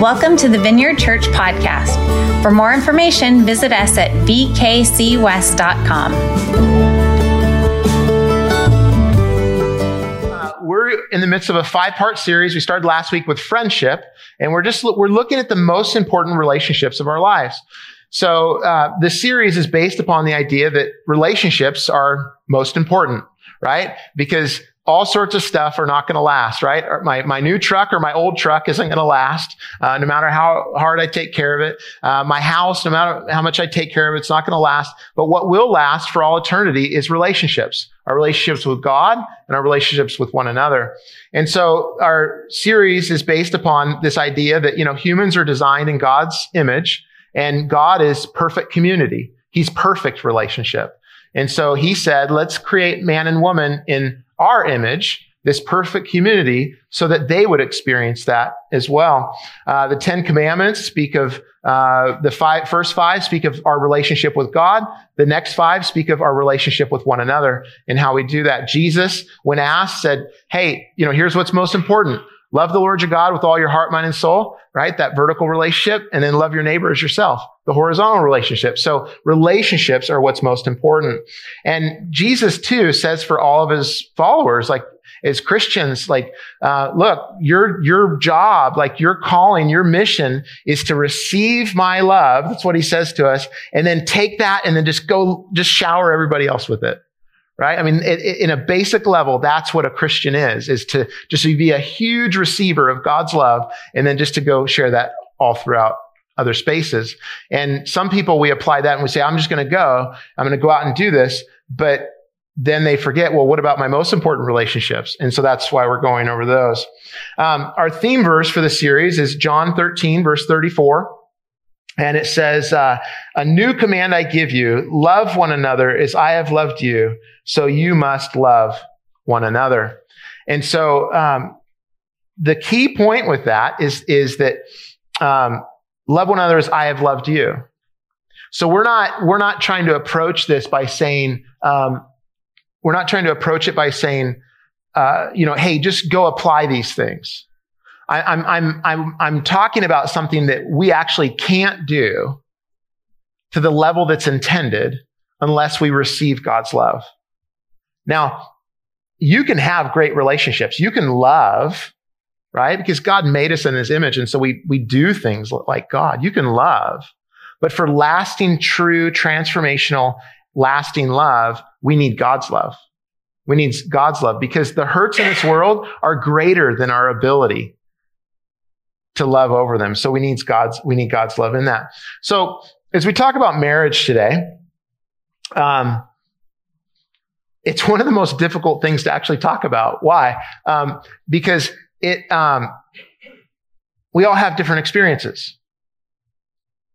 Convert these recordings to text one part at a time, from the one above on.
Welcome to the Vineyard Church podcast. For more information, visit us at vkcwest.com. Uh, we're in the midst of a five-part series. We started last week with friendship, and we're just we're looking at the most important relationships of our lives. So uh, the series is based upon the idea that relationships are most important, right? Because all sorts of stuff are not going to last, right? My, my new truck or my old truck isn't going to last, uh, no matter how hard I take care of it. Uh, my house, no matter how much I take care of it, it's not going to last. But what will last for all eternity is relationships, our relationships with God and our relationships with one another. And so our series is based upon this idea that, you know, humans are designed in God's image and God is perfect community. He's perfect relationship. And so he said, let's create man and woman in our image, this perfect humanity, so that they would experience that as well. Uh, the Ten Commandments speak of uh, the five, first five speak of our relationship with God. The next five speak of our relationship with one another and how we do that. Jesus, when asked, said, "Hey, you know, here's what's most important: love the Lord your God with all your heart, mind, and soul." Right, that vertical relationship, and then love your neighbor as yourself. The horizontal relationship. So relationships are what's most important. And Jesus too says for all of his followers, like as Christians, like, uh, look, your, your job, like your calling, your mission is to receive my love. That's what he says to us. And then take that and then just go, just shower everybody else with it. Right? I mean, it, it, in a basic level, that's what a Christian is, is to just be a huge receiver of God's love and then just to go share that all throughout other spaces. And some people, we apply that and we say, I'm just going to go. I'm going to go out and do this. But then they forget, well, what about my most important relationships? And so that's why we're going over those. Um, our theme verse for the series is John 13, verse 34. And it says, uh, a new command I give you, love one another as I have loved you. So you must love one another. And so, um, the key point with that is, is that, um, love one another as I have loved you. So we're not, we're not trying to approach this by saying, um, we're not trying to approach it by saying, uh, you know, hey, just go apply these things. I, I'm, I'm, I'm, I'm talking about something that we actually can't do to the level that's intended unless we receive God's love. Now, you can have great relationships. You can love, right? Because God made us in his image. And so we, we do things like God. You can love. But for lasting, true, transformational, lasting love, we need God's love. We need God's love because the hurts in this world are greater than our ability to love over them. So we need God's, we need God's love in that. So as we talk about marriage today, um, it's one of the most difficult things to actually talk about. Why? Um, because it, um, we all have different experiences.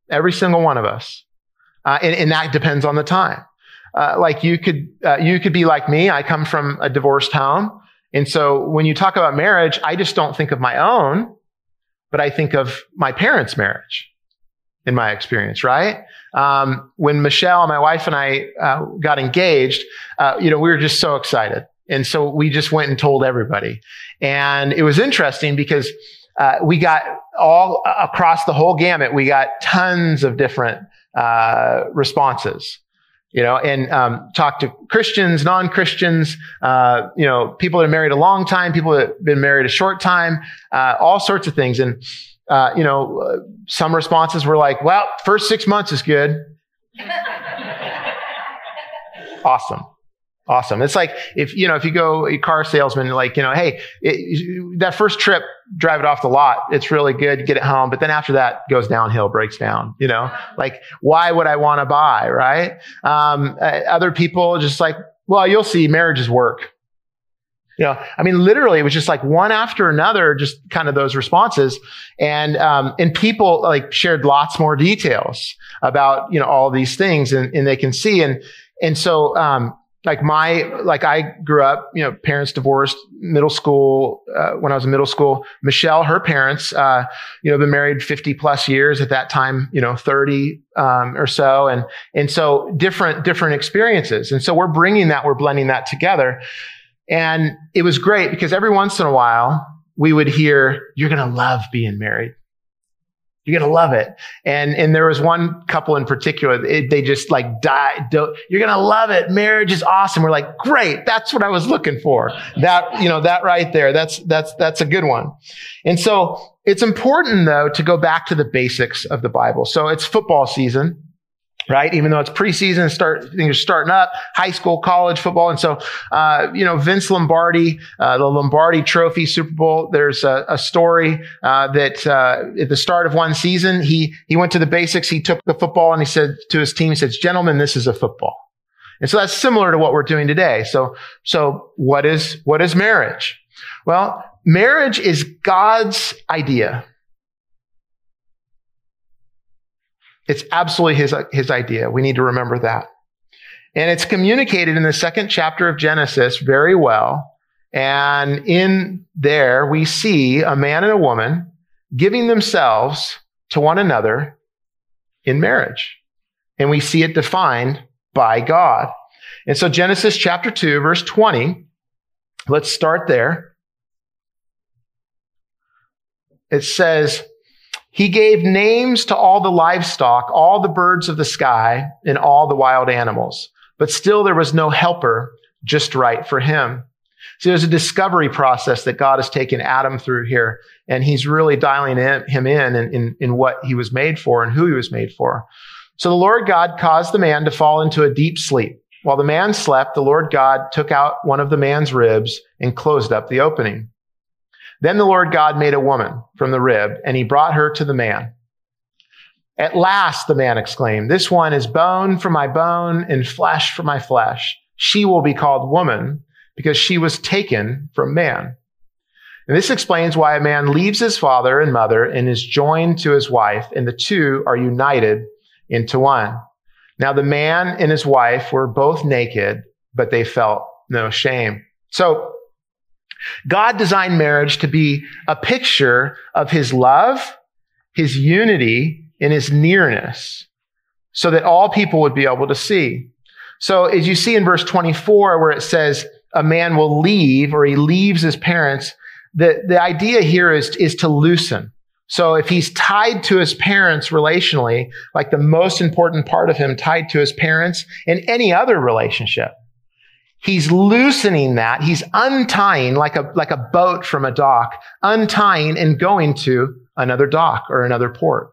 Every single one of us. Uh, and, and, that depends on the time. Uh, like you could, uh, you could be like me. I come from a divorced home. And so when you talk about marriage, I just don't think of my own, but I think of my parents' marriage in my experience, right? Um, when Michelle, my wife and I uh, got engaged, uh, you know, we were just so excited. And so we just went and told everybody. And it was interesting because uh, we got all across the whole gamut, we got tons of different uh, responses you know, and um, talk to Christians, non-Christians, uh, you know, people that are married a long time, people that have been married a short time, uh, all sorts of things. And, uh, you know, uh, some responses were like, well, first six months is good. awesome. Awesome. It's like if, you know, if you go a car salesman, like, you know, hey, it, that first trip, drive it off the lot. It's really good. Get it home. But then after that goes downhill, breaks down, you know, like why would I want to buy? Right. Um, uh, other people just like, well, you'll see marriages work. You know, I mean, literally, it was just like one after another, just kind of those responses, and um, and people like shared lots more details about you know all these things, and, and they can see, and and so um, like my like i grew up you know parents divorced middle school uh, when i was in middle school michelle her parents uh, you know been married 50 plus years at that time you know 30 um, or so. And and so different different experiences. And so we're bringing that we're blending that together. And it was great because every once in a while we would hear you're going to love being married You're to love it. And, and there was one couple in particular, it, they just like died. You're to love it. Marriage is awesome. We're like, great. That's what I was looking for. That, you know, that right there. That's, that's, that's a good one. And so it's important though to go back to the basics of the Bible. So it's football season right? Even though it's preseason, start things are starting up, high school, college football, and so uh, you know Vince Lombardi, uh, the Lombardi Trophy Super Bowl. There's a, a story uh, that uh, at the start of one season, he he went to the basics. He took the football and he said to his team, he says, "Gentlemen, this is a football." And so that's similar to what we're doing today. So so what is what is marriage? Well, marriage is God's idea. It's absolutely his, his idea. We need to remember that. And it's communicated in the second chapter of Genesis very well. And in there, we see a man and a woman giving themselves to one another in marriage. And we see it defined by God. And so Genesis chapter 2, verse 20, let's start there. It says, he gave names to all the livestock, all the birds of the sky, and all the wild animals. But still there was no helper just right for him. So there's a discovery process that God has taken Adam through here, and he's really dialing him in, in, in, in what he was made for and who he was made for. So the Lord God caused the man to fall into a deep sleep. While the man slept, the Lord God took out one of the man's ribs and closed up the opening. Then the Lord God made a woman from the rib, and he brought her to the man. At last, the man exclaimed, This one is bone for my bone and flesh for my flesh. She will be called woman because she was taken from man. And this explains why a man leaves his father and mother and is joined to his wife, and the two are united into one. Now, the man and his wife were both naked, but they felt no shame. So, God designed marriage to be a picture of his love, his unity, and his nearness so that all people would be able to see. So as you see in verse 24 where it says a man will leave or he leaves his parents, the, the idea here is, is to loosen. So if he's tied to his parents relationally, like the most important part of him tied to his parents in any other relationship, He's loosening that. He's untying like a, like a boat from a dock, untying and going to another dock or another port.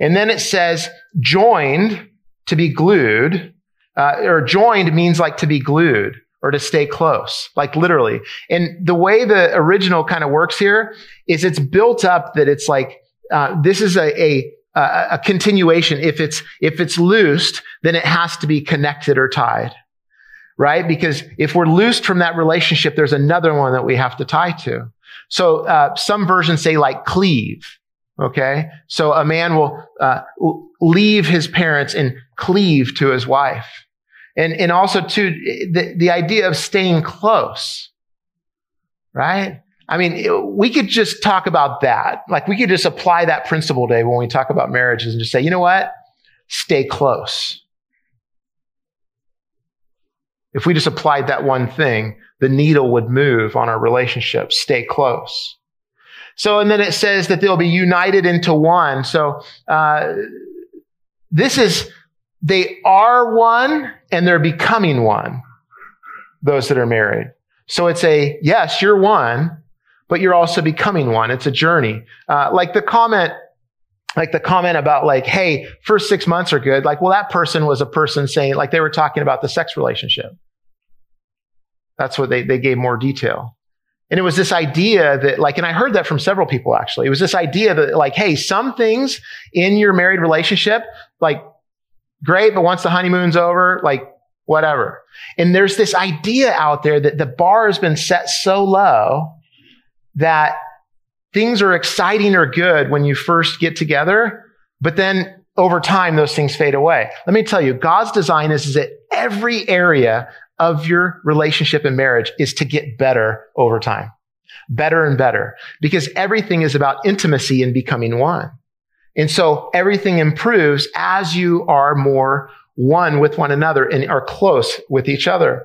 And then it says joined to be glued, uh, or joined means like to be glued or to stay close, like literally. And the way the original kind of works here is it's built up that it's like, uh, this is a, a, a continuation. If it's, if it's loosed, then it has to be connected or tied right? Because if we're loosed from that relationship, there's another one that we have to tie to. So uh, some versions say like cleave. Okay, so a man will uh, leave his parents and cleave to his wife, and and also to the the idea of staying close, right? I mean, we could just talk about that. Like we could just apply that principle day when we talk about marriages and just say, you know what? Stay close. If we just applied that one thing, the needle would move on our relationship. Stay close. So, and then it says that they'll be united into one. So, uh, this is, they are one and they're becoming one. Those that are married. So it's a, yes, you're one, but you're also becoming one. It's a journey. Uh, like the comment, like the comment about like, hey, first six months are good. Like, well, that person was a person saying, like they were talking about the sex relationship. That's what they, they gave more detail. And it was this idea that like, and I heard that from several people actually. It was this idea that like, hey, some things in your married relationship, like, great, but once the honeymoon's over, like, whatever. And there's this idea out there that the bar has been set so low that things are exciting or good when you first get together, but then over time, those things fade away. Let me tell you, God's design is, is that every area of your relationship and marriage is to get better over time. Better and better. Because everything is about intimacy and becoming one. And so everything improves as you are more one with one another and are close with each other.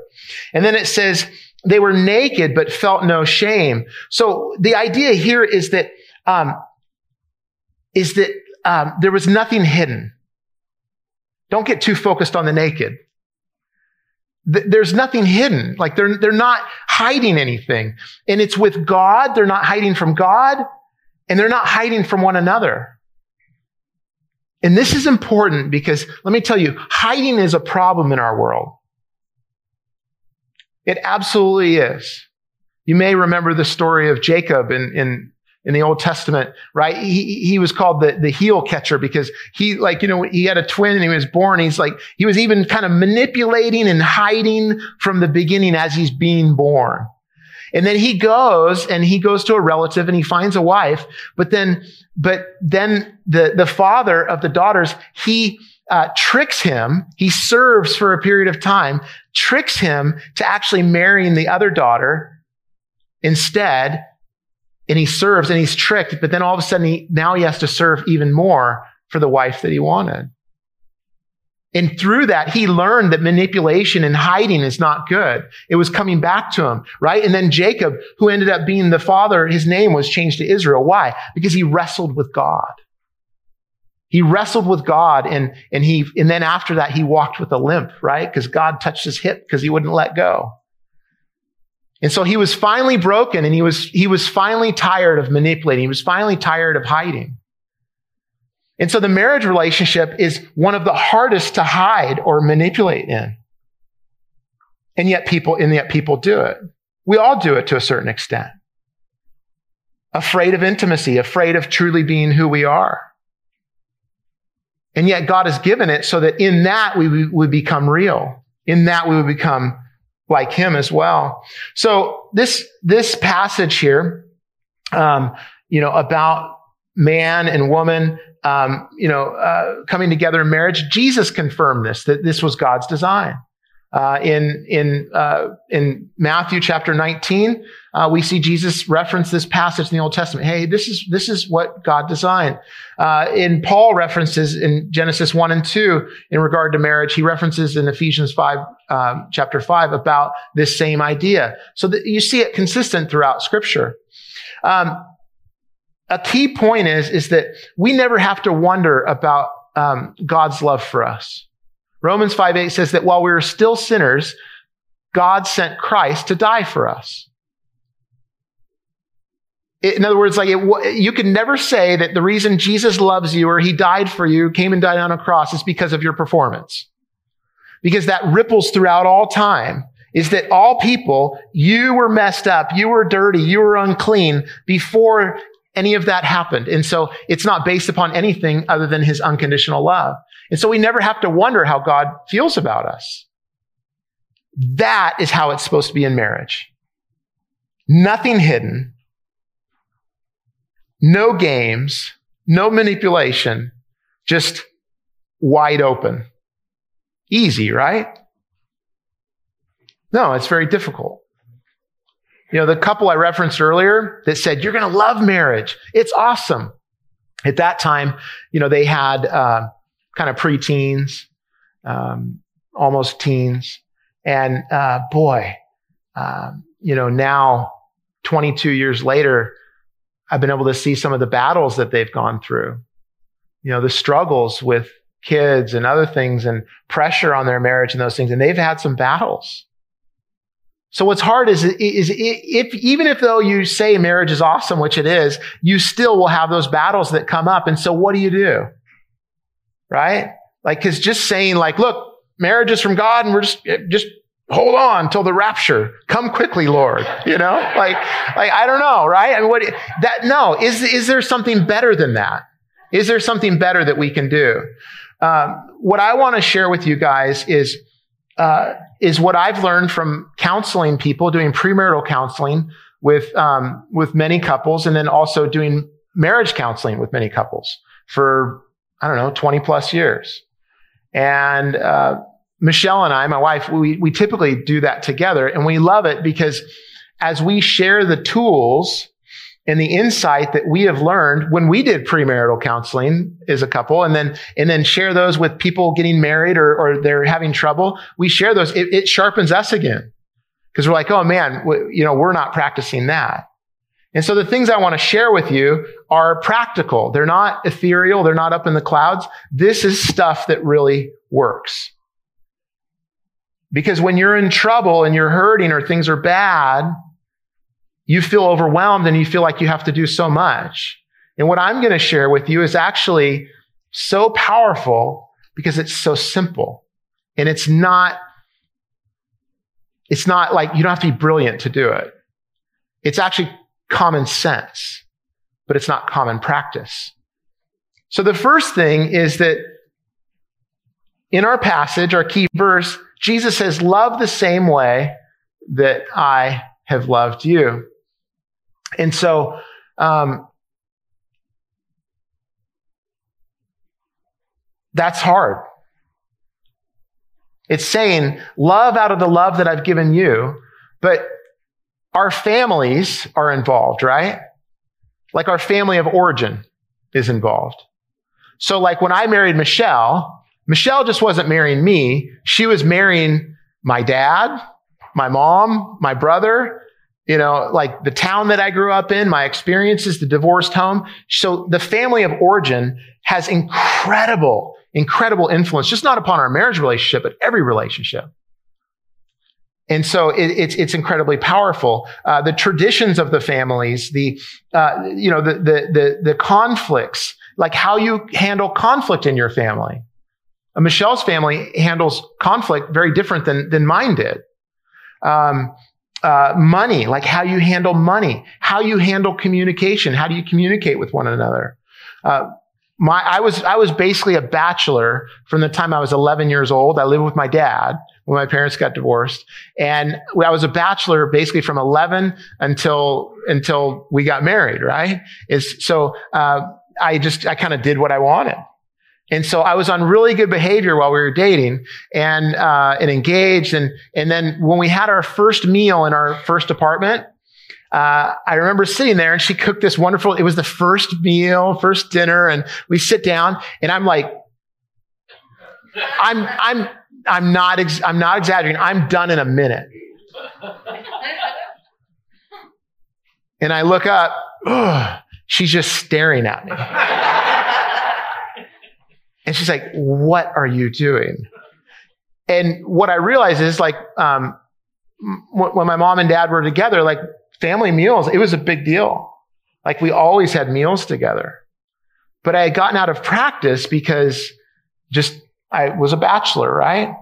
And then it says, they were naked but felt no shame. So the idea here is that um, is that um, there was nothing hidden. Don't get too focused on the naked. Th- there's nothing hidden. Like they're, they're not hiding anything. And it's with God. They're not hiding from God and they're not hiding from one another. And this is important because let me tell you, hiding is a problem in our world. It absolutely is. You may remember the story of Jacob in, in, in the Old Testament, right? He, he was called the, the heel catcher because he, like, you know, he had a twin and he was born. He's like, he was even kind of manipulating and hiding from the beginning as he's being born. And then he goes and he goes to a relative and he finds a wife. But then, but then the, the father of the daughters, he, uh, tricks him. He serves for a period of time, tricks him to actually marrying the other daughter instead. And he serves and he's tricked. But then all of a sudden, he, now he has to serve even more for the wife that he wanted. And through that, he learned that manipulation and hiding is not good. It was coming back to him, right? And then Jacob, who ended up being the father, his name was changed to Israel. Why? Because he wrestled with God. He wrestled with God and, and he, and then after that, he walked with a limp, right? Because God touched his hip because he wouldn't let go. And so he was finally broken and he was, he was finally tired of manipulating. He was finally tired of hiding. And so the marriage relationship is one of the hardest to hide or manipulate in. And yet people, and yet people do it. We all do it to a certain extent. Afraid of intimacy, afraid of truly being who we are. And yet God has given it so that in that we would become real. In that we would become like him as well. So this, this passage here, um, you know, about man and woman, um, you know, uh, coming together in marriage. Jesus confirmed this that this was God's design. Uh, in in uh, in Matthew chapter 19, uh, we see Jesus reference this passage in the Old Testament. Hey, this is this is what God designed. Uh, in Paul references in Genesis 1 and 2 in regard to marriage, he references in Ephesians 5 um, chapter 5 about this same idea. So that you see it consistent throughout Scripture. Um, a key point is, is that we never have to wonder about um, God's love for us. Romans 5 8 says that while we were still sinners, God sent Christ to die for us. In other words, like it, you can never say that the reason Jesus loves you or he died for you, came and died on a cross is because of your performance. Because that ripples throughout all time is that all people, you were messed up, you were dirty, you were unclean before any of that happened. And so it's not based upon anything other than his unconditional love. And so we never have to wonder how God feels about us. That is how it's supposed to be in marriage. Nothing hidden. No games. No manipulation. Just wide open. Easy, right? No, it's very difficult. You know, the couple I referenced earlier that said, you're going to love marriage. It's awesome. At that time, you know, they had uh, kind of preteens, um, almost teens. And uh, boy, um, you know, now 22 years later, I've been able to see some of the battles that they've gone through. You know, the struggles with kids and other things and pressure on their marriage and those things. And they've had some battles. So what's hard is, is if, even if though you say marriage is awesome, which it is, you still will have those battles that come up. And so what do you do? Right? Like, cause just saying like, look, marriage is from God and we're just, just hold on till the rapture. Come quickly, Lord. You know, like, like, I don't know, right? I mean, what that, no, is, is there something better than that? Is there something better that we can do? Um, what I want to share with you guys is, uh, is what I've learned from counseling people, doing premarital counseling with um, with many couples, and then also doing marriage counseling with many couples for I don't know twenty plus years. And uh, Michelle and I, my wife, we we typically do that together, and we love it because as we share the tools and the insight that we have learned when we did premarital counseling as a couple and then and then share those with people getting married or, or they're having trouble we share those it, it sharpens us again because we're like oh man you know we're not practicing that And so the things I want to share with you are practical. They're not ethereal. They're not up in the clouds. This is stuff that really works. Because when you're in trouble and you're hurting or things are bad, you feel overwhelmed and you feel like you have to do so much. And what I'm going to share with you is actually so powerful because it's so simple. And it's not, it's not like you don't have to be brilliant to do it. It's actually common sense, but it's not common practice. So the first thing is that in our passage, our key verse, Jesus says, love the same way that I have loved you. And so, um, that's hard. It's saying, love out of the love that I've given you, but our families are involved, right? Like our family of origin is involved. So like when I married Michelle, Michelle just wasn't marrying me. She was marrying my dad, my mom, my brother, you know, like the town that I grew up in, my experiences, the divorced home. So the family of origin has incredible, incredible influence, just not upon our marriage relationship, but every relationship. And so it, it's it's incredibly powerful. Uh, the traditions of the families, the uh, you know the, the the the conflicts, like how you handle conflict in your family. Uh, Michelle's family handles conflict very different than than mine did. Um, uh, money, like how you handle money, how you handle communication, how do you communicate with one another. Uh, my, I was, I was basically a bachelor from the time I was 11 years old. I lived with my dad when my parents got divorced. And I was a bachelor basically from 11 until, until we got married, right? Is, so, uh, I just, I kind of did what I wanted. And so I was on really good behavior while we were dating and, uh, and engaged. And, and then when we had our first meal in our first apartment, uh, I remember sitting there and she cooked this wonderful, it was the first meal, first dinner. And we sit down and I'm like, I'm, I'm, I'm not, ex- I'm not exaggerating. I'm done in a minute. And I look up, ugh, she's just staring at me. And she's like, what are you doing? And what I realized is like, um, when my mom and dad were together, like family meals, it was a big deal. Like we always had meals together. But I had gotten out of practice because just I was a bachelor, right?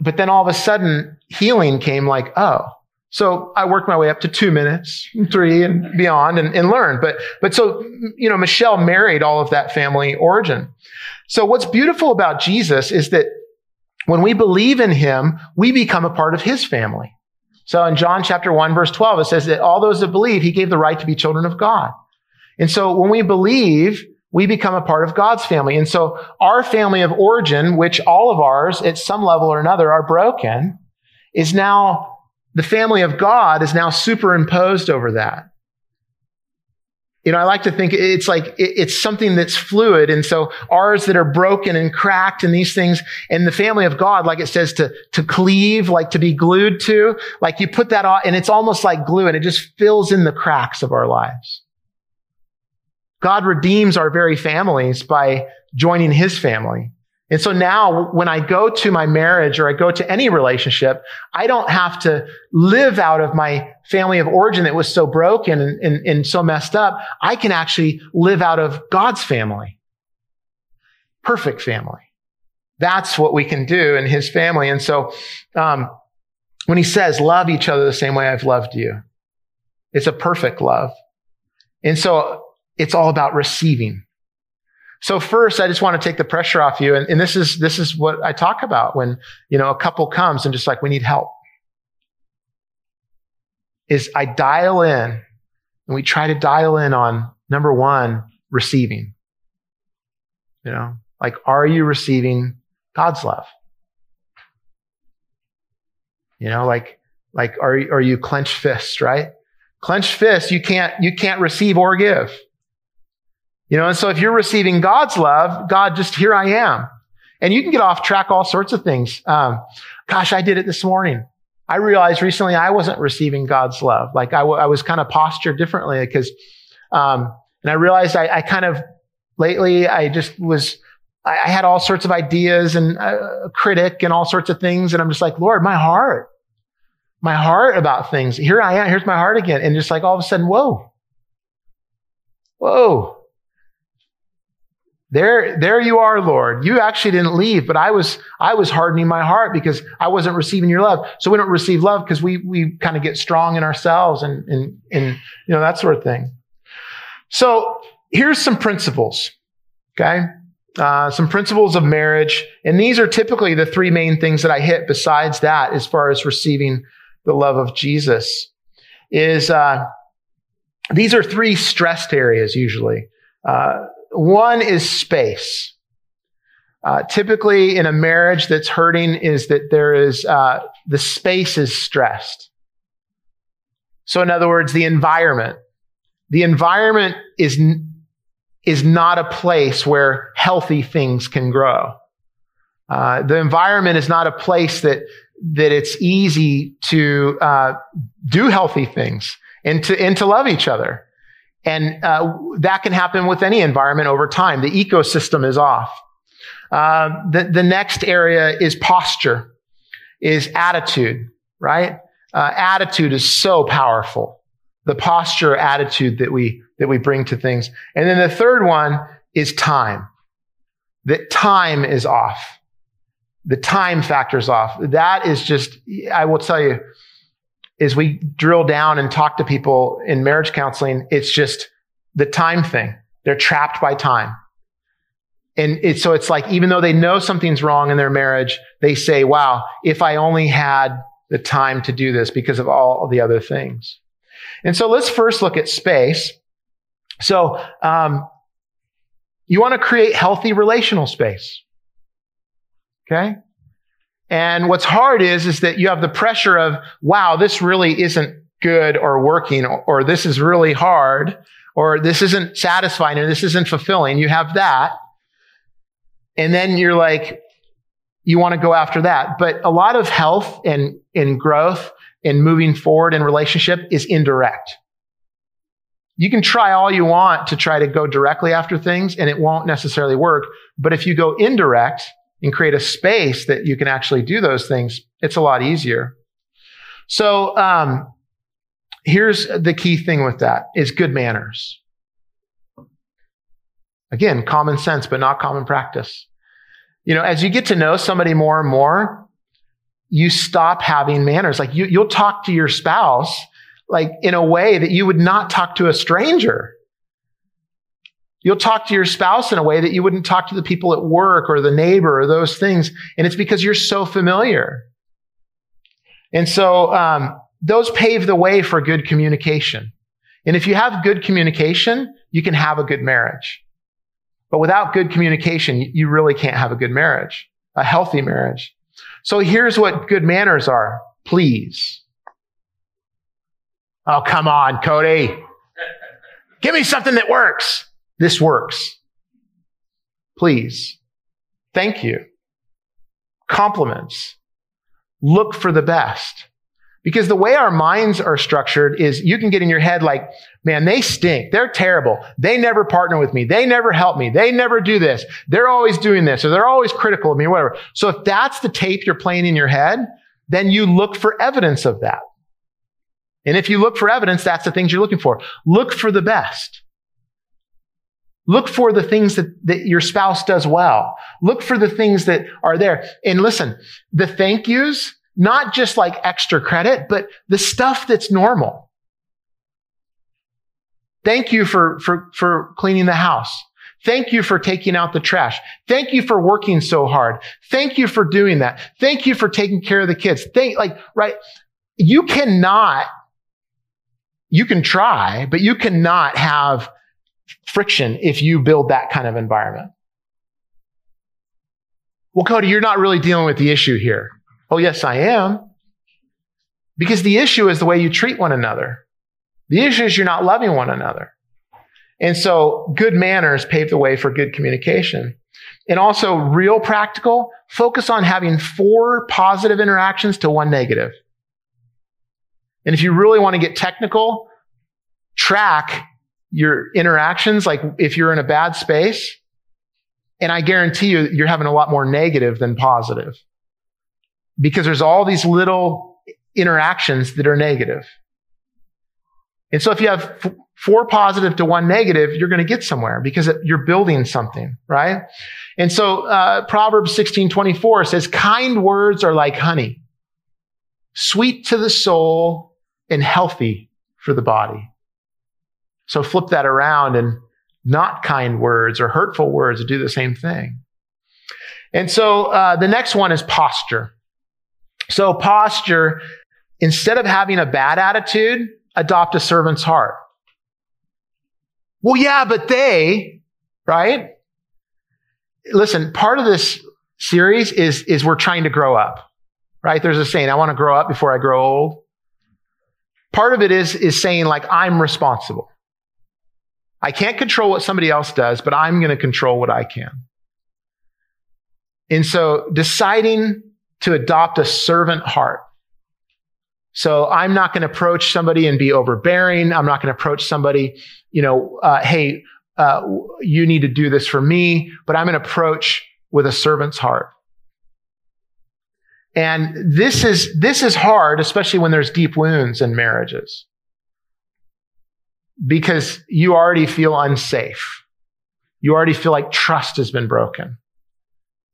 But then all of a sudden healing came like, oh, so I worked my way up to two minutes, three and beyond and, and learned. But, but so, you know, Michelle married all of that family origin. So what's beautiful about Jesus is that when we believe in him, we become a part of his family. So in John chapter 1, verse 12, it says that all those that believe, he gave the right to be children of God. And so when we believe, we become a part of God's family. And so our family of origin, which all of ours at some level or another are broken, is now the family of God is now superimposed over that. You know, I like to think it's like, it's something that's fluid. And so ours that are broken and cracked and these things and the family of God, like it says to, to cleave, like to be glued to, like you put that on and it's almost like glue and it just fills in the cracks of our lives. God redeems our very families by joining his family. And so now when I go to my marriage or I go to any relationship, I don't have to live out of my family of origin that was so broken and, and, and so messed up. I can actually live out of God's family. Perfect family. That's what we can do in his family. And so, um, when he says, love each other the same way I've loved you, it's a perfect love. And so it's all about receiving. So first, I just want to take the pressure off you. And, and, this is, this is what I talk about when, you know, a couple comes and just like, we need help. Is I dial in and we try to dial in on number one, receiving. You know, like, are you receiving God's love? You know, like, like, are, are you clenched fists, right? Clenched fists, you can't, you can't receive or give. You know, and so if you're receiving God's love, God, just here I am. And you can get off track all sorts of things. Um, gosh, I did it this morning. I realized recently I wasn't receiving God's love. Like I, w- I was kind of postured differently because, um, and I realized I, I, kind of lately I just was, I, I had all sorts of ideas and a critic and all sorts of things. And I'm just like, Lord, my heart, my heart about things. Here I am. Here's my heart again. And just like all of a sudden, whoa, whoa. There, there you are, Lord. You actually didn't leave, but I was, I was hardening my heart because I wasn't receiving your love. So we don't receive love because we, we kind of get strong in ourselves and, and, and, you know, that sort of thing. So here's some principles. Okay. Uh, some principles of marriage. And these are typically the three main things that I hit besides that, as far as receiving the love of Jesus is, uh, these are three stressed areas usually. Uh, one is space. Uh, typically, in a marriage that's hurting, is that there is uh, the space is stressed. So, in other words, the environment. The environment is is not a place where healthy things can grow. Uh, the environment is not a place that that it's easy to uh, do healthy things and to and to love each other. And uh, that can happen with any environment over time. The ecosystem is off. Uh, the, the next area is posture, is attitude, right? Uh, attitude is so powerful. The posture attitude that we, that we bring to things. And then the third one is time. That time is off. The time factor's off. That is just, I will tell you, is we drill down and talk to people in marriage counseling, it's just the time thing. They're trapped by time. And so it's like, even though they know something's wrong in their marriage, they say, wow, if I only had the time to do this because of all of the other things. And so let's first look at space. So, um, you want to create healthy relational space. Okay. And what's hard is, is that you have the pressure of, wow, this really isn't good or working, or, or this is really hard, or this isn't satisfying, or this isn't fulfilling. You have that. And then you're like, you want to go after that. But a lot of health and, and growth and moving forward in relationship is indirect. You can try all you want to try to go directly after things and it won't necessarily work. But if you go indirect, and create a space that you can actually do those things, it's a lot easier. So, um, here's the key thing with that is good manners. Again, common sense, but not common practice. You know, as you get to know somebody more and more, you stop having manners. Like you, you'll talk to your spouse like in a way that you would not talk to a stranger. You'll talk to your spouse in a way that you wouldn't talk to the people at work or the neighbor or those things. And it's because you're so familiar. And so, um, those pave the way for good communication. And if you have good communication, you can have a good marriage. But without good communication, you really can't have a good marriage, a healthy marriage. So here's what good manners are. Please. Oh, come on, Cody. Give me something that works. This works. Please. Thank you. Compliments. Look for the best. Because the way our minds are structured is you can get in your head like, man, they stink. They're terrible. They never partner with me. They never help me. They never do this. They're always doing this or they're always critical of me, whatever. So if that's the tape you're playing in your head, then you look for evidence of that. And if you look for evidence, that's the things you're looking for. Look for the best. Look for the things that, that your spouse does well. Look for the things that are there. And listen, the thank yous, not just like extra credit, but the stuff that's normal. Thank you for, for, for cleaning the house. Thank you for taking out the trash. Thank you for working so hard. Thank you for doing that. Thank you for taking care of the kids. Thank, like, right? You cannot, you can try, but you cannot have friction if you build that kind of environment. Well, Cody, you're not really dealing with the issue here. Oh, yes, I am. Because the issue is the way you treat one another. The issue is you're not loving one another. And so good manners pave the way for good communication. And also real practical, focus on having four positive interactions to one negative. And if you really want to get technical, track your interactions. Like if you're in a bad space, and I guarantee you, you're having a lot more negative than positive because there's all these little interactions that are negative. And so if you have f- four positive to one negative, you're going to get somewhere because you're building something, right? And so uh, Proverbs 16, 24 says, kind words are like honey, sweet to the soul and healthy for the body. So flip that around and not kind words or hurtful words do the same thing. And so uh, the next one is posture. So posture, instead of having a bad attitude, adopt a servant's heart. Well, yeah, but they, right? Listen, part of this series is, is we're trying to grow up, right? There's a saying, I want to grow up before I grow old. Part of it is, is saying like, I'm responsible. I can't control what somebody else does, but I'm going to control what I can. And so deciding to adopt a servant heart. So I'm not going to approach somebody and be overbearing. I'm not going to approach somebody, you know, uh, hey, uh, you need to do this for me, but I'm going to approach with a servant's heart. And this is, this is hard, especially when there's deep wounds in marriages because you already feel unsafe. You already feel like trust has been broken.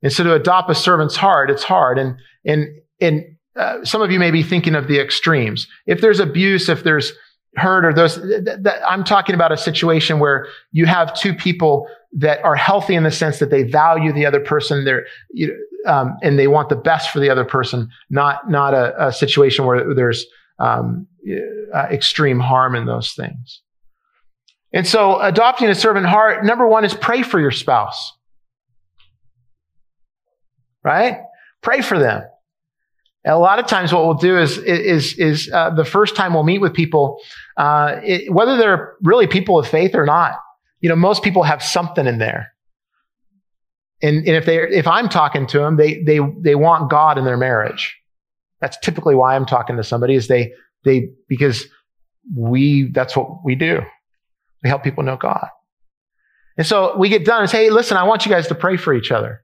And so to adopt a servant's heart, it's hard. And, and, and uh, some of you may be thinking of the extremes. If there's abuse, if there's hurt or those, th- th- I'm talking about a situation where you have two people that are healthy in the sense that they value the other person. They're, you know, um, and they want the best for the other person, not, not a, a situation where there's, um, uh, extreme harm in those things. And so adopting a servant heart, number one is pray for your spouse. Right? Pray for them. And a lot of times what we'll do is, is, is uh, the first time we'll meet with people, uh, it, whether they're really people of faith or not, you know, most people have something in there. And, and if they, if I'm talking to them, they, they, they want God in their marriage. That's typically why I'm talking to somebody is they, they, because we, that's what we do. We help people know God. And so we get done and say, hey, listen, I want you guys to pray for each other.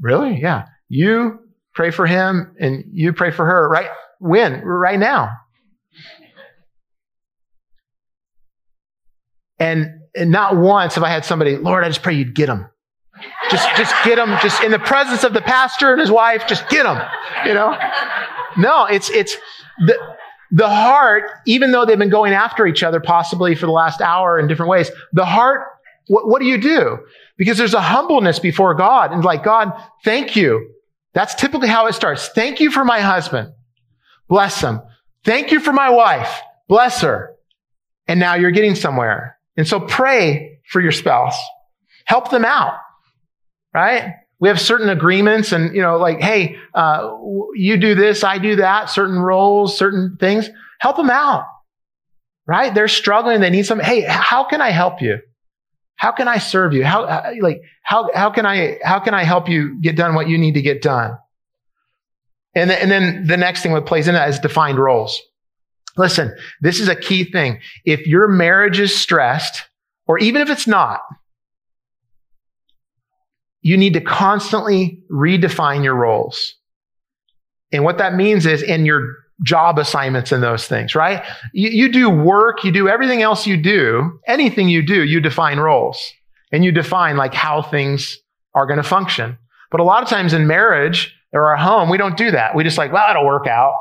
Really? Yeah. You pray for him and you pray for her, right? When? Right now. And, and not once have I had somebody, Lord, I just pray you'd get him. Just, just get him, just in the presence of the pastor and his wife, just get him, you know? No, it's, it's, the, the heart, even though they've been going after each other possibly for the last hour in different ways, the heart, what, what do you do? Because there's a humbleness before God and like, God, thank you. That's typically how it starts. Thank you for my husband. Bless him. Thank you for my wife. Bless her. And now you're getting somewhere. And so pray for your spouse. Help them out. Right? We have certain agreements and, you know, like, hey, uh, you do this, I do that, certain roles, certain things. Help them out, right? They're struggling. They need some, hey, how can I help you? How can I serve you? How, uh, like, how, how can I, how can I help you get done what you need to get done? And, th- and then the next thing that plays in that is defined roles. Listen, this is a key thing. If your marriage is stressed, or even if it's not, you need to constantly redefine your roles. And what that means is in your job assignments and those things, right? You, you, do work, you do everything else you do, anything you do, you define roles and you define like how things are going to function. But a lot of times in marriage or our home, we don't do that. We just like, well, it'll work out.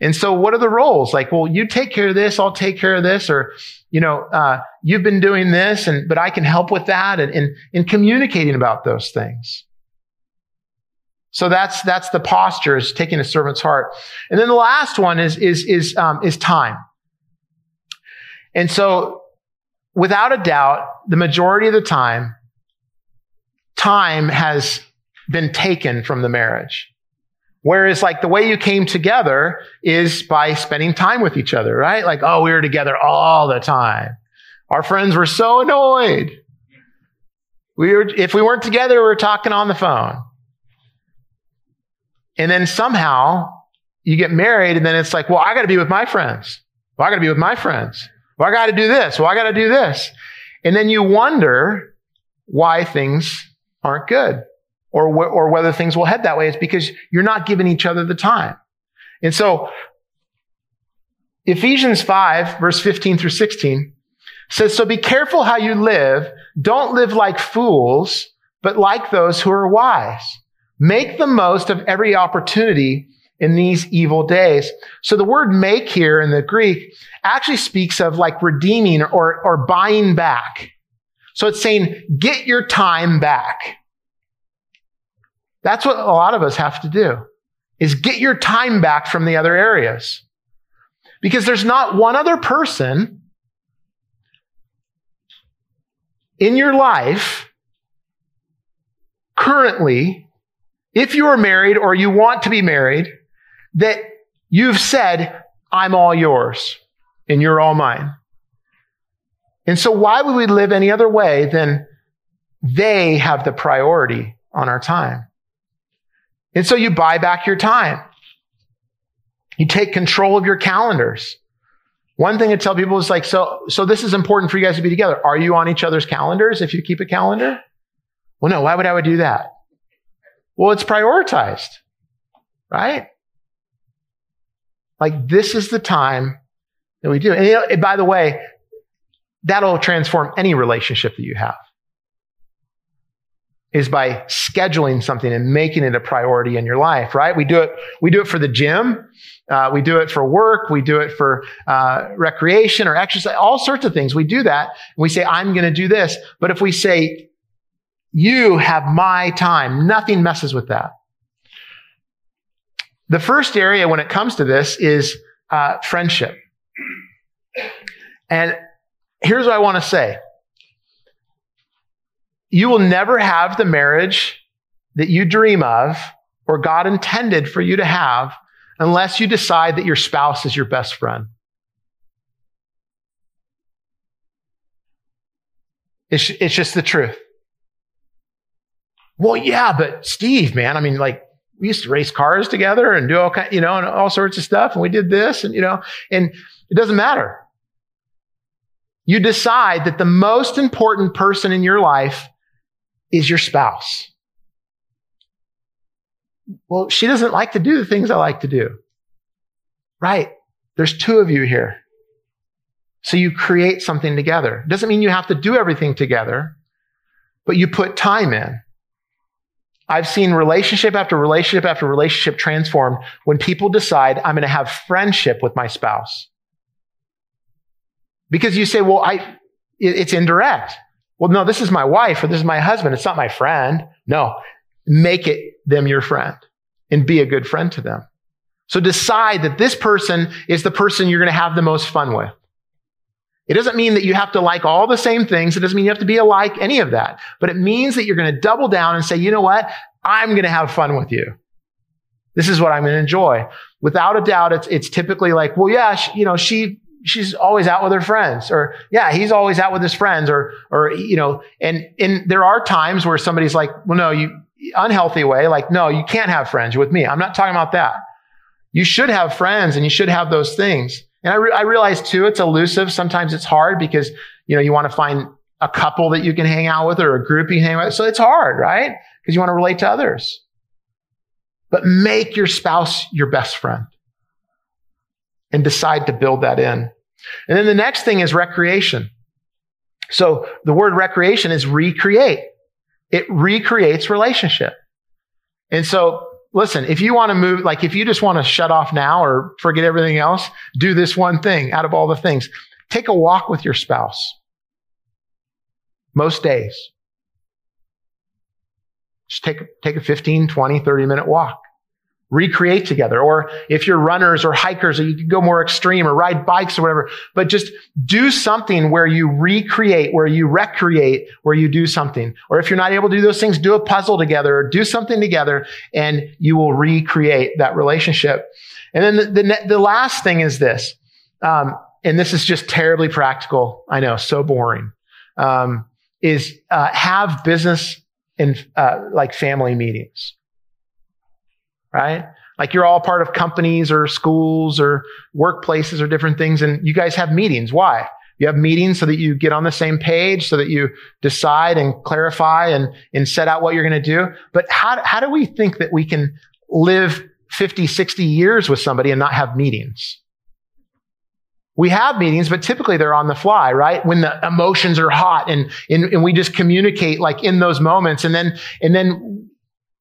And so what are the roles? Like, well, you take care of this, I'll take care of this, or, you know, uh, you've been doing this, and, but I can help with that and, and, and communicating about those things. So that's, that's the posture is taking a servant's heart. And then the last one is, is, is, um, is time. And so without a doubt, the majority of the time, time has been taken from the marriage. Whereas like the way you came together is by spending time with each other, right? Like, oh, we were together all the time. Our friends were so annoyed. We were, if we weren't together, we were talking on the phone. And then somehow you get married and then it's like, well, I got to be with my friends. Well, I got to be with my friends. Well, I got to do this. Well, I got to do this. And then you wonder why things aren't good or, wh- or whether things will head that way. It's because you're not giving each other the time. And so Ephesians 5 verse 15 through 16 says, so be careful how you live. Don't live like fools, but like those who are wise. Make the most of every opportunity in these evil days. So the word make here in the Greek actually speaks of like redeeming or, or buying back. So it's saying, get your time back. That's what a lot of us have to do is get your time back from the other areas. Because there's not one other person in your life currently, if you are married or you want to be married, that you've said, I'm all yours and you're all mine. And so why would we live any other way than they have the priority on our time? And so you buy back your time. You take control of your calendars. One thing I tell people is like, so, so this is important for you guys to be together. Are you on each other's calendars if you keep a calendar? Well, no, why would I would do that? Well, it's prioritized, right? Like this is the time that we do. And, you know, by the way, that'll transform any relationship that you have is by scheduling something and making it a priority in your life, right? We do it, we do it for the gym. Uh, we do it for work. We do it for uh, recreation or exercise, all sorts of things. We do that. We say, I'm going to do this. But if we say, you have my time, nothing messes with that. The first area when it comes to this is uh, friendship. And here's what I want to say you will never have the marriage that you dream of or God intended for you to have unless you decide that your spouse is your best friend. It's, it's just the truth. Well, yeah, but Steve, man, I mean, like, we used to race cars together and do all kind, you know, and all sorts of stuff. And we did this and, you know, and it doesn't matter. You decide that the most important person in your life is your spouse. Well, she doesn't like to do the things I like to do. Right. There's two of you here. So you create something together. Doesn't mean you have to do everything together, but you put time in. I've seen relationship after relationship after relationship transformed when people decide I'm going to have friendship with my spouse. Because you say, well, I, it's indirect. Well, no, this is my wife or this is my husband. It's not my friend. No, make it them your friend and be a good friend to them. So decide that this person is the person you're going to have the most fun with. It doesn't mean that you have to like all the same things. It doesn't mean you have to be alike any of that. But it means that you're going to double down and say, you know what? I'm going to have fun with you. This is what I'm going to enjoy. Without a doubt, it's, it's typically like, well, yeah, she, you know, she, she's always out with her friends or yeah, he's always out with his friends or, or, you know, and, and there are times where somebody's like, well, no, you, unhealthy way, like, no, you can't have friends with me. I'm not talking about that. You should have friends and you should have those things. And I, re- I realize too, it's elusive. Sometimes it's hard because, you know, you want to find a couple that you can hang out with or a group you can hang out with. So it's hard, right? Because you want to relate to others. But make your spouse your best friend and decide to build that in. And then the next thing is recreation. So the word recreation is recreate. It recreates relationship. And so listen, if you want to move, like if you just want to shut off now or forget everything else, do this one thing out of all the things. Take a walk with your spouse. Most days. Just take, take a 15, 20, 30 minute walk recreate together. Or if you're runners or hikers, or you can go more extreme or ride bikes or whatever, but just do something where you recreate, where you recreate, where you do something. Or if you're not able to do those things, do a puzzle together or do something together and you will recreate that relationship. And then the, the, the last thing is this. Um, and this is just terribly practical. I know, so boring. Um, is uh, have business and uh, like family meetings. Right? Like you're all part of companies or schools or workplaces or different things, and you guys have meetings. Why? You have meetings so that you get on the same page, so that you decide and clarify and, and set out what you're going to do. But how, how do we think that we can live 50, 60 years with somebody and not have meetings? We have meetings, but typically they're on the fly, right? When the emotions are hot and, and, and we just communicate like in those moments. And then, and then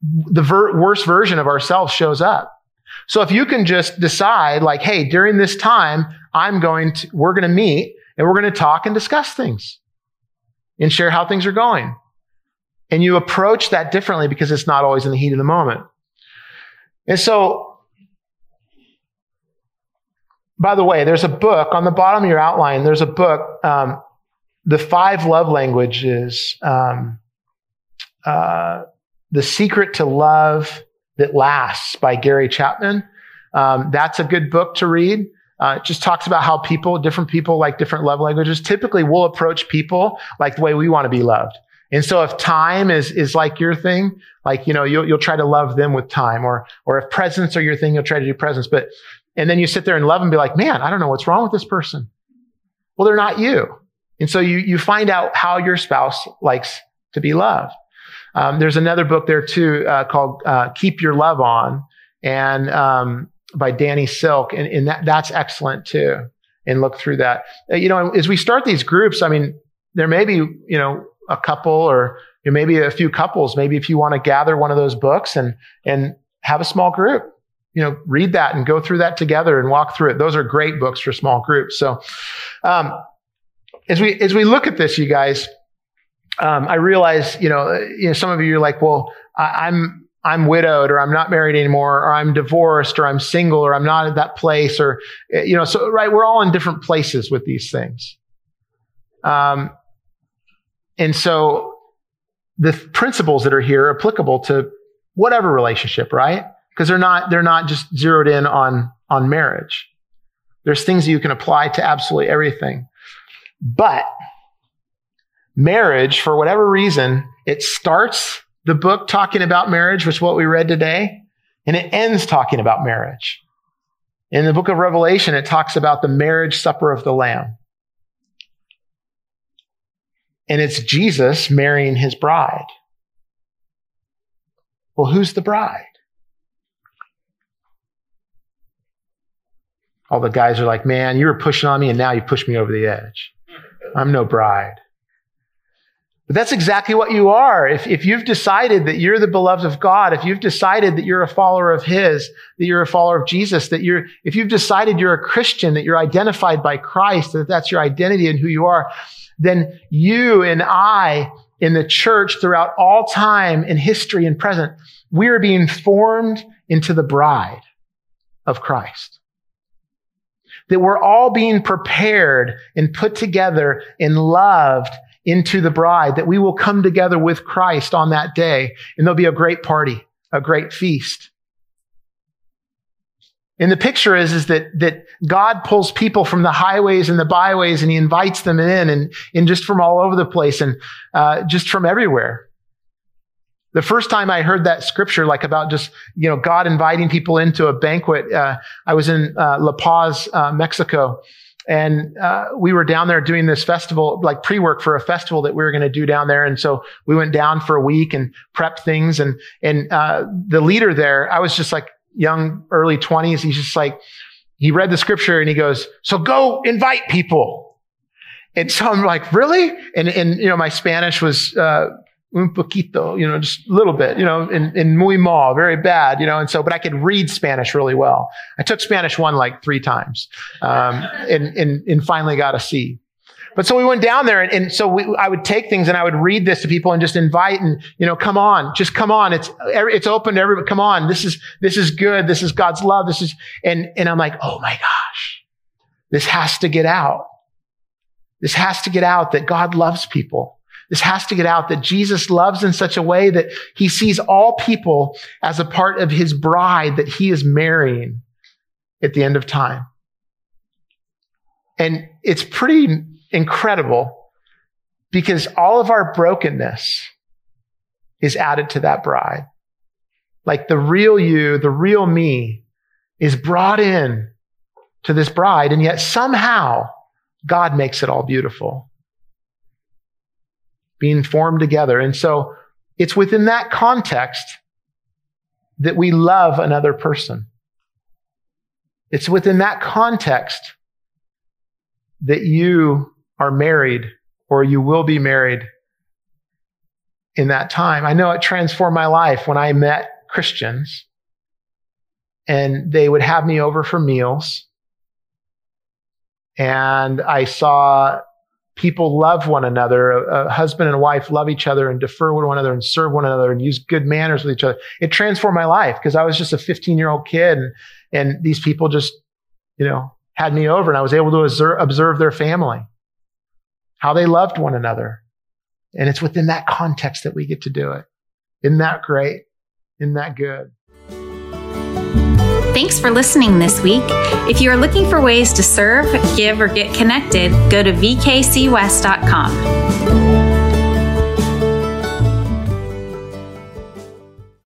the ver- worst version of ourselves shows up. So if you can just decide like, hey, during this time, I'm going to, we're going to meet and we're going to talk and discuss things and share how things are going. And you approach that differently because it's not always in the heat of the moment. And so by the way, there's a book on the bottom of your outline. There's a book, um, The Five Love Languages, um, uh, The Secret to Love That Lasts by Gary Chapman. Um, that's a good book to read. Uh, it just talks about how people, different people like different love languages. Typically, we'll approach people like the way we want to be loved. And so if time is, is like your thing, like, you know, you'll, you'll try to love them with time or, or if presents are your thing, you'll try to do presents. But and then you sit there and love and be like, man, I don't know what's wrong with this person. Well, they're not you. And so you, you find out how your spouse likes to be loved. Um, there's another book there too uh, called uh, "Keep Your Love On," and um, by Danny Silk, and, and that, that's excellent too. And look through that. Uh, you know, as we start these groups, I mean, there may be you know a couple or maybe a few couples. Maybe if you want to gather one of those books and and have a small group you know, read that and go through that together and walk through it. Those are great books for small groups. So, um, as we as we look at this, you guys, um, I realize, you know, you know, some of you are like, well, I, I'm I'm widowed or I'm not married anymore or I'm divorced or I'm single or I'm not at that place or, you know, so, right. We're all in different places with these things. Um, and so the principles that are here are applicable to whatever relationship, right? because they're not they're not just zeroed in on on marriage. There's things that you can apply to absolutely everything. But marriage, for whatever reason, it starts the book talking about marriage, which is what we read today, and it ends talking about marriage. In the book of Revelation, it talks about the marriage supper of the Lamb. And it's Jesus marrying his bride. Well, who's the bride? all the guys are like, man, you were pushing on me and now you pushed me over the edge. I'm no bride. But that's exactly what you are. If, if you've decided that you're the beloved of God, if you've decided that you're a follower of His, that you're a follower of Jesus, that you're, if you've decided you're a Christian, that you're identified by Christ, that that's your identity and who you are, then you and I in the church throughout all time in history and present, we are being formed into the bride of Christ that we're all being prepared and put together and loved into the bride, that we will come together with Christ on that day and there'll be a great party, a great feast. And the picture is, is that, that God pulls people from the highways and the byways and he invites them in and, and just from all over the place and uh, just from everywhere. The first time I heard that scripture, like about just, you know, God inviting people into a banquet, uh, I was in uh, La Paz, uh, Mexico, and uh, we were down there doing this festival, like pre-work for a festival that we were going to do down there. And so we went down for a week and prepped things. And and uh, the leader there, I was just like young, early twenties. He's just like, he read the scripture and he goes, "So go invite people." And so I'm like, really? And and you know, my Spanish was uh, un poquito, you know, just a little bit, you know, in, in muy mal, very bad, you know, and so, but I could read Spanish really well. I took Spanish one like three times, um, and, and, and finally got a C. But so we went down there and, and so we, I would take things and I would read this to people and just invite and, you know, come on, just come on. It's, it's open to everybody. Come on. This is, this is good. This is God's love. This is, and, and I'm like, oh my gosh, this has to get out. This has to get out that God loves people this has to get out that Jesus loves in such a way that he sees all people as a part of his bride that he is marrying at the end of time. And it's pretty incredible because all of our brokenness is added to that bride. like the real you, the real me is brought in to this bride, and yet somehow God makes it all beautiful. Being formed together. And so it's within that context that we love another person. It's within that context that you are married or you will be married in that time. I know it transformed my life when I met Christians and they would have me over for meals. And I saw people love one another. A, a, husband and wife love each other and defer one another and serve one another and use good manners with each other. It transformed my life because I was just a 15 year old kid and, and these people just, you know, had me over and I was able to observe, observe their family, how they loved one another. And it's within that context that we get to do it. Isn't that great? Isn't that good? Thanks for listening this week. If you are looking for ways to serve, give, or get connected, go to vkcwest.com.